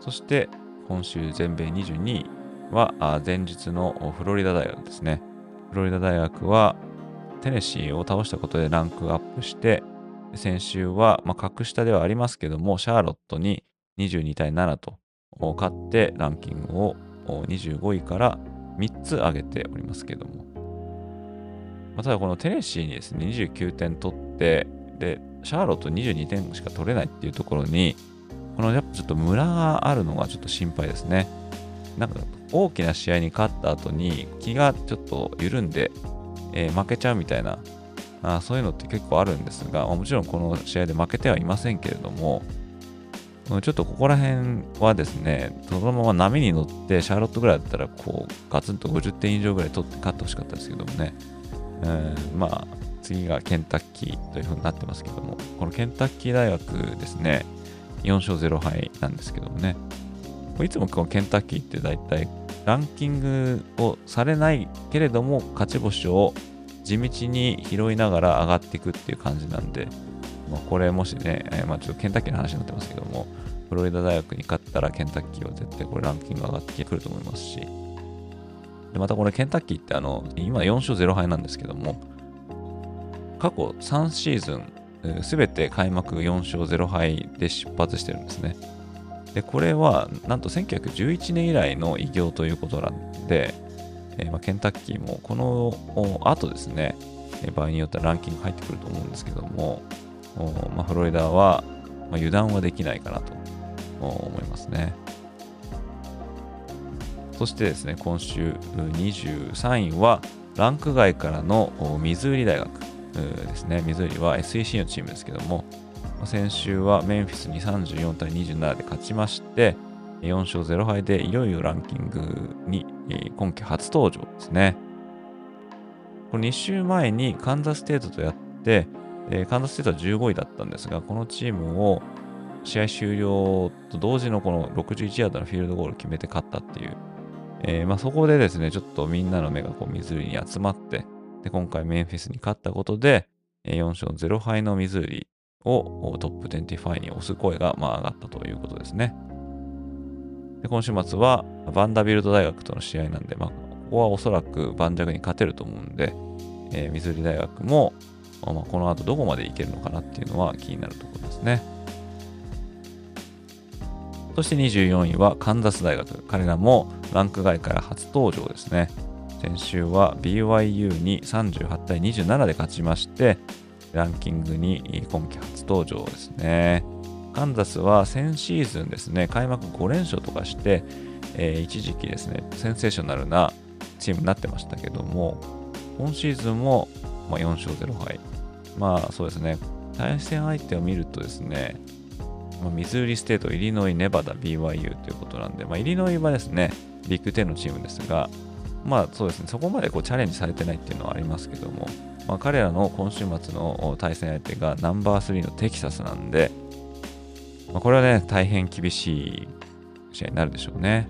そして、今週全米22位は、前日のフロリダ大学ですね。フロリダ大学は、テネシーを倒したことでランクアップして、先週は、まあ、格下ではありますけども、シャーロットに22対7と勝ってランキングを25位から3つ上げておりますけども。まあ、ただこのテネシーにですね、29点取って、で、シャーロット22点しか取れないっていうところに、このやっぱちょっとムラがあるのがちょっと心配ですね。なんか大きな試合に勝った後に気がちょっと緩んで、えー、負けちゃうみたいなあそういうのって結構あるんですが、もちろんこの試合で負けてはいませんけれども、ちょっとここら辺はですね、そのまま波に乗って、シャーロットぐらいだったら、こう、ガツンと50点以上ぐらい取って勝ってほしかったですけどもね、えー、まあ、次がケンタッキーというふうになってますけども、このケンタッキー大学ですね、4勝0敗なんですけどもね、いつもこのケンタッキーって大体ランキングをされないけれども勝ち星を地道に拾いながら上がっていくっていう感じなんで、まあ、これもしね、えー、まあ、ちょっとケンタッキーの話になってますけども、フロリダ大学に勝ったらケンタッキーは絶対これランキング上がってくると思いますし、でまたこれケンタッキーってあの、今4勝0敗なんですけども、過去3シーズン、すべて開幕4勝0敗で出発してるんですね。で、これはなんと1911年以来の偉業ということなんで、えー、まあ、ケンタッキーもこの後ですね、場合によってはランキング入ってくると思うんですけども、まあ、フロリダは、まあ、油断はできないかなと思いますね。そしてですね、今週23位は、ランク外からのミズーリ大学ですね。ミズーリは SEC のチームですけども、先週はメンフィスに34対27で勝ちまして、4勝0敗でいよいよランキングに今季初登場ですね。この2週前にカンザスステートとやって、カンザスステートは15位だったんですが、このチームを試合終了と同時のこの61ヤードのフィールドゴールを決めて勝ったっていう、えー、まあ、そこでですね、ちょっとみんなの目がこうミズーリに集まって、で今回メンフィスに勝ったことで、4勝0敗のミズーリをトップ25に推す声がまあ上がったということですね。で今週末はバンダビルト大学との試合なんで、まあ、ここはおそらく盤石に勝てると思うんで、えー、ミズーリ大学も、まあ、この後どこまでいけるのかなっていうのは気になるところですね。そして24位はカンザス大学。彼らもランク外から初登場ですね。先週は BYU に38対27で勝ちまして、ランキングに今季初登場ですね。カンザスは先シーズンですね、開幕5連勝とかして、えー、一時期ですね、センセーショナルなチームになってましたけども、今シーズンも、まあ、4勝0敗。まあそうですね、対戦相手を見るとですね、まあ、ミズーリステート、イリノイ、ネバダ、BYU ということなんで、まあ、イリノイはですね、ビッグ10のチームですが、まあそうですね、そこまでこうチャレンジされてないっていうのはありますけども、まあ、彼らの今週末の対戦相手がナンバー3のテキサスなんで、まあ、これはね、大変厳しい試合になるでしょうね。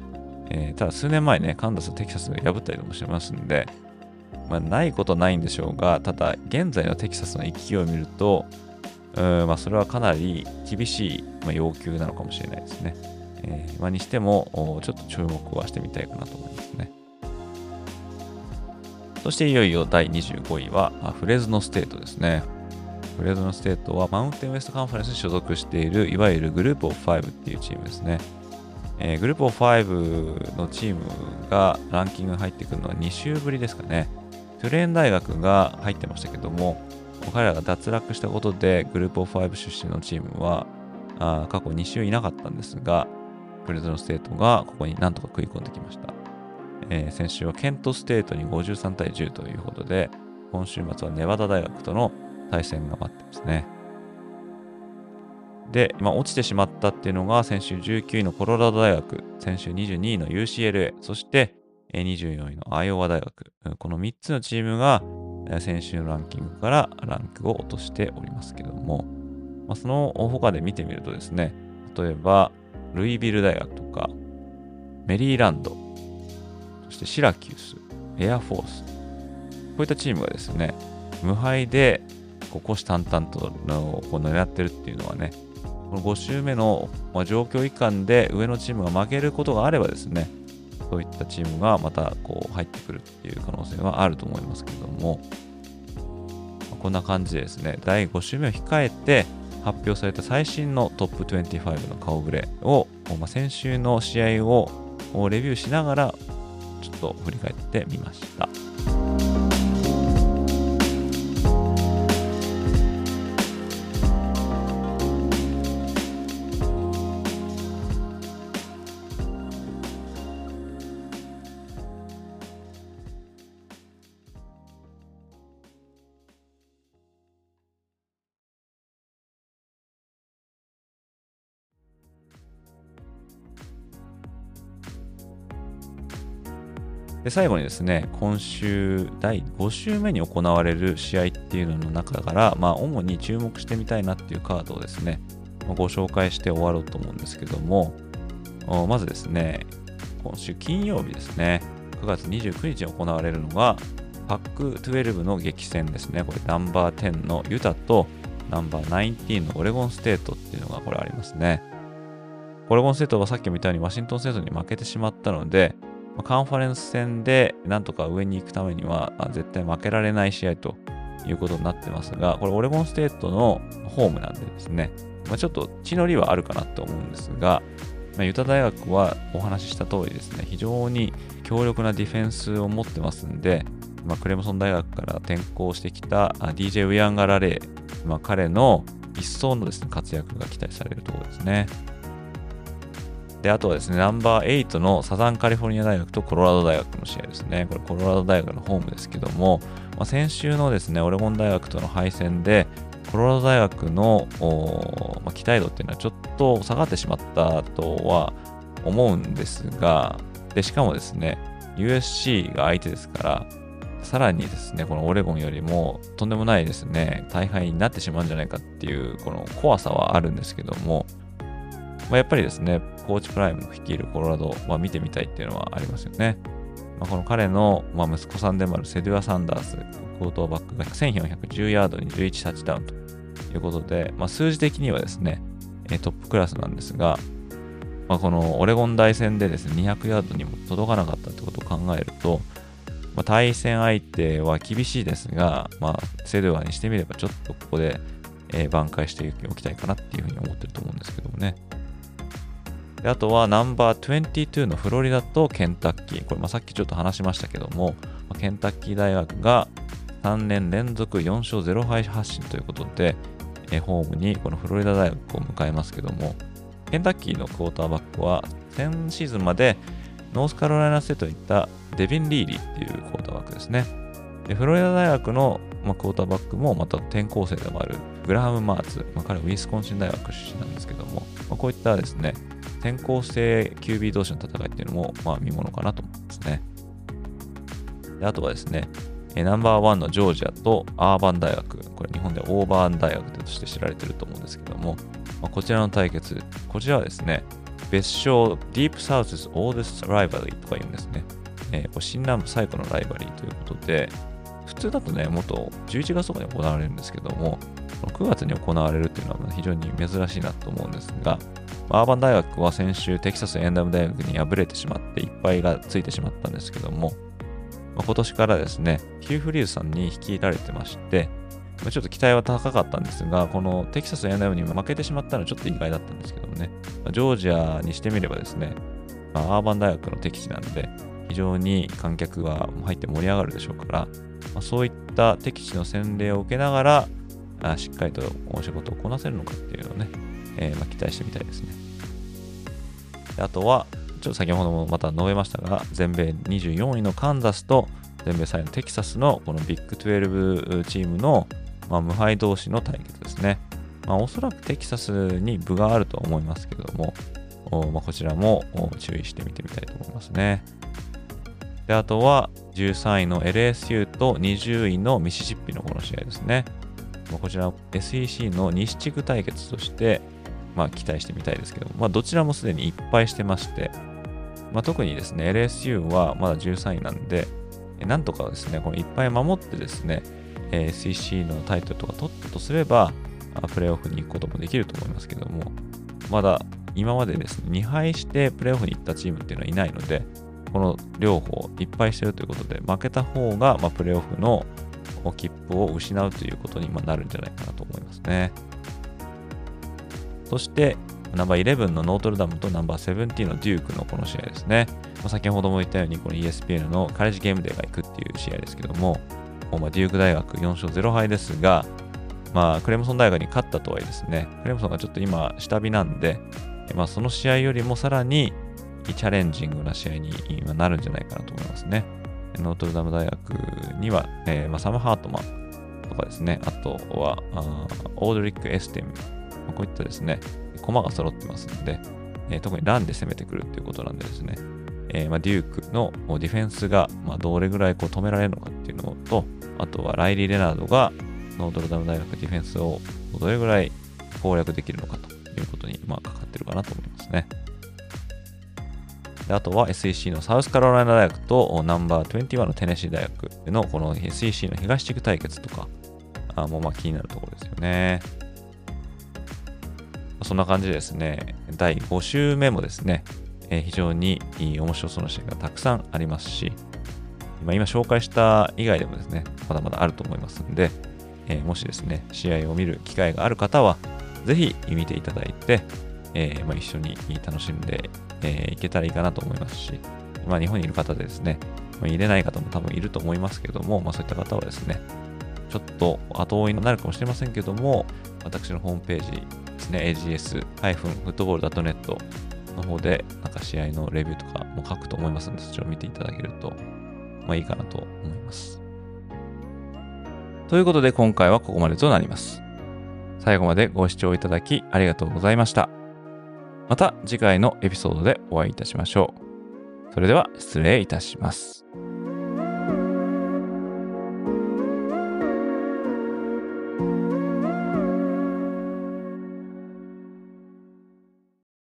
えー、ただ数年前ね、カンザス、テキサスが破ったりもしてますんで、まあ、ないことないんでしょうが、ただ、現在のテキサスの勢いを見ると、うんまあ、それはかなり厳しい、まあ、要求なのかもしれないですね。えーまあ、にしても、ちょっと注目はしてみたいかなと思いますね。そしていよいよ第25位はフレズノステートですね。フレズノステートはマウンテンウエストカンファレンスに所属しているいわゆるグループオフ5っていうチームですね。えー、グループオフ5のチームがランキングに入ってくるのは2週ぶりですかね。トゥレーン大学が入ってましたけども、彼らが脱落したことでグループオブ5出身のチームはあ過去2週いなかったんですが、フレズノステートがここになんとか食い込んできました。えー、先週はケントステートに53対10ということで、今週末はネバダ大学との対戦が待ってますね。で、まあ、落ちてしまったっていうのが先週19位のコロラド大学、先週22位の UCLA、そして24位のアイオワ大学、この3つのチームが先週のランキングからランクを落としておりますけども、まあ、その他で見てみるとですね、例えばルイビル大学とかメリーランド、そしてシラキュース、エアフォース、こういったチームがですね、無敗でこう虎視眈々とのこう狙ってるっていうのはね、この5周目の、ま、状況以下で上のチームが負けることがあればですね、そういったチームがまたこう入ってくるっていう可能性はあると思いますけども、ま、こんな感じでですね、第5週目を控えて発表された最新のトップ25の顔ぶれを、まあ、先週の試合をレビューしながらちょっと振り返ってみました。で最後にですね、今週第5週目に行われる試合っていうのの中から、まあ、主に注目してみたいなっていうカードをですね、ご紹介して終わろうと思うんですけども、まずですね、今週金曜日ですね、9月29日に行われるのが、パック12の激戦ですね。これナンバー10のユタとナンバー19のオレゴンステートっていうのがこれありますね。オレゴンステートはさっきみたいにワシントンステートに負けてしまったので、カンファレンス戦でなんとか上に行くためには絶対負けられない試合ということになってますが、これオレゴンステートのホームなんでですね、まあ、ちょっと地の利はあるかなと思うんですが、まあ、ユタ大学はお話しした通りですね、非常に強力なディフェンスを持ってますんで、まあ、クレムソン大学から転校してきた DJ ウイアンガレレイ、まあ、彼の一層のです、ね、活躍が期待されるところですね。で、あとはですね、ナンバー8のサザンカリフォルニア大学とコロラド大学の試合ですね。これコロラド大学のホームですけども、まあ、先週のですね、オレゴン大学との敗戦で、コロラド大学の、まあ、期待度っていうのはちょっと下がってしまったとは思うんですが、で、しかもですね、USC が相手ですから、さらにですね、このオレゴンよりもとんでもないですね、大敗になってしまうんじゃないかっていう、この怖さはあるんですけども、まあ、やっぱりですね、コーチプライムの率いるコロラド、まあ、見てみたいっていうのはありますよね。まあ、この彼の、ま、息子さんでもあるセドゥア・サンダース、コートバックが1410ヤードに11タッチダウンということで、ま、数字的にはですね、トップクラスなんですが、まあ、このオレゴン大戦でですね、200ヤードにも届かなかったってことを考えると、まあ、対戦相手は厳しいですが、まあ、セドゥアにしてみればちょっとここで、え、挽回しておきたいかなっていうふうに思ってると思うんですけどもね。であとはナンバー22のフロリダとケンタッキー。これ、まあ、さっきちょっと話しましたけども、まあ、ケンタッキー大学が3年連続4勝0敗発進ということで、えホームにこのフロリダ大学を迎えますけども、ケンタッキーのクォーターバックは先シーズンまでノースカロライナステートにいたデビン・リーリーっていうクォーターバックですね。でフロリダ大学の、まあ、クォーターバックもまた転校生でもあるグラハム・マーツ、まあ、彼はウィスコンシン大学出身なんですけども、まあ、こういったですね、転校生 QB 同士の戦いっていうのも、まあ、見ものかなと思いますね。であとはですね、ナンバーワンのジョージアとアーバン大学、これ日本でオーバーン大学として知られてると思うんですけども、まあ、こちらの対決、こちらはですね、別称 Deep South's Oldest Rivalry とか言うんですね。えー、これ新南部最古のライバリーということで、普通だとね、もっと11月とかに行われるんですけども、9月に行われるっていうのは非常に珍しいなと思うんですが、アーバン大学は先週テキサス A&M 大学に敗れてしまっていっぱいがついてしまったんですけども、まあ、今年からですね、ヒュー・フリーズさんに率いられてまして、まあ、ちょっと期待は高かったんですが、このテキサス A&M に負けてしまったのはちょっと意外だったんですけどもね、まあ、ジョージアにしてみればですね、まあ、アーバン大学の敵地なので、非常に観客が入って盛り上がるでしょうから、まあ、そういった敵地の洗礼を受けながら、あしっかりとお仕事をこなせるのかっていうのをね、えー、まあ、期待してみたいですね。あとは、ちょっと先ほどもまた述べましたが、全米24位のカンザスと全米3位のテキサスのこのビッグ12チームの、まあ、無敗同士の対決ですね。まあ、おそらくテキサスに部があると思いますけども、まあ、こちらも注意してみてみたいと思いますね。で、あとは13位の LSU と20位のミシシッピのこの試合ですね。こちら SEC の西地区対決として、まあ、期待してみたいですけど、まあ、どちらもすでにいっぱいしてまして、まあ、特にですね、LSU はまだ13位なんで、なんとかですね、このいっぱい守ってですね、SEC のタイトルとか取ったとすれば、プレーオフに行くこともできると思いますけども、まだ今までですね、2敗してプレーオフに行ったチームっていうのはいないので、この両方いっぱいしてるということで、負けた方が、ま、プレーオフの切符を失うということになるんじゃないかなと思いますね。そして、ナンバー11のノートルダムとナンバー17のデュークのこの試合ですね。まあ、先ほども言ったように、この ESPN のカレッジゲームデーが行くっていう試合ですけども、まあ、デューク大学4勝0敗ですが、まあ、クレムソン大学に勝ったとはいえですね、クレムソンがちょっと今、下火なんで、まあ、その試合よりもさらにチャレンジングな試合に今なるんじゃないかなと思いますね。ノートルダム大学には、えーまあ、サム・ハートマンとかですね、あとはあオードリック・エステム、まあ、こういったですね、駒が揃ってますので、えー、特にランで攻めてくるっていうことなんでですね、えーまあ、デュークのディフェンスが、まあ、どれぐらいこう止められるのかっていうのと、あとはライリー・レナードがノートルダム大学ディフェンスをどれぐらい攻略できるのかということに、まあ、かかってるかなと思いますね。であとは SEC のサウスカロライナ大学とナンバー21のテネシー大学のこの SEC の東地区対決とかあもうまあ気になるところですよね。そんな感じでですね、第5週目もですね、えー、非常に面白そうな試合がたくさんありますし、今今紹介した以外でもですね、まだまだあると思いますんで、えー、もしですね、試合を見る機会がある方は、ぜひ見ていただいて、えー、まあ、一緒に楽しんでえー、いけたらいいかなと思いますし、まあ、日本にいる方でですね、ま、入れない方も多分いると思いますけども、まあ、そういった方はですね、ちょっと後追いになるかもしれませんけども、私のホームページですね、ags-football.net の方で、なんか試合のレビューとかも書くと思いますので、そちらを見ていただけると、まあいいかなと思います。ということで、今回はここまでとなります。最後までご視聴いただきありがとうございました。また次回のエピソードでお会いいたしましょう。それでは失礼いたします。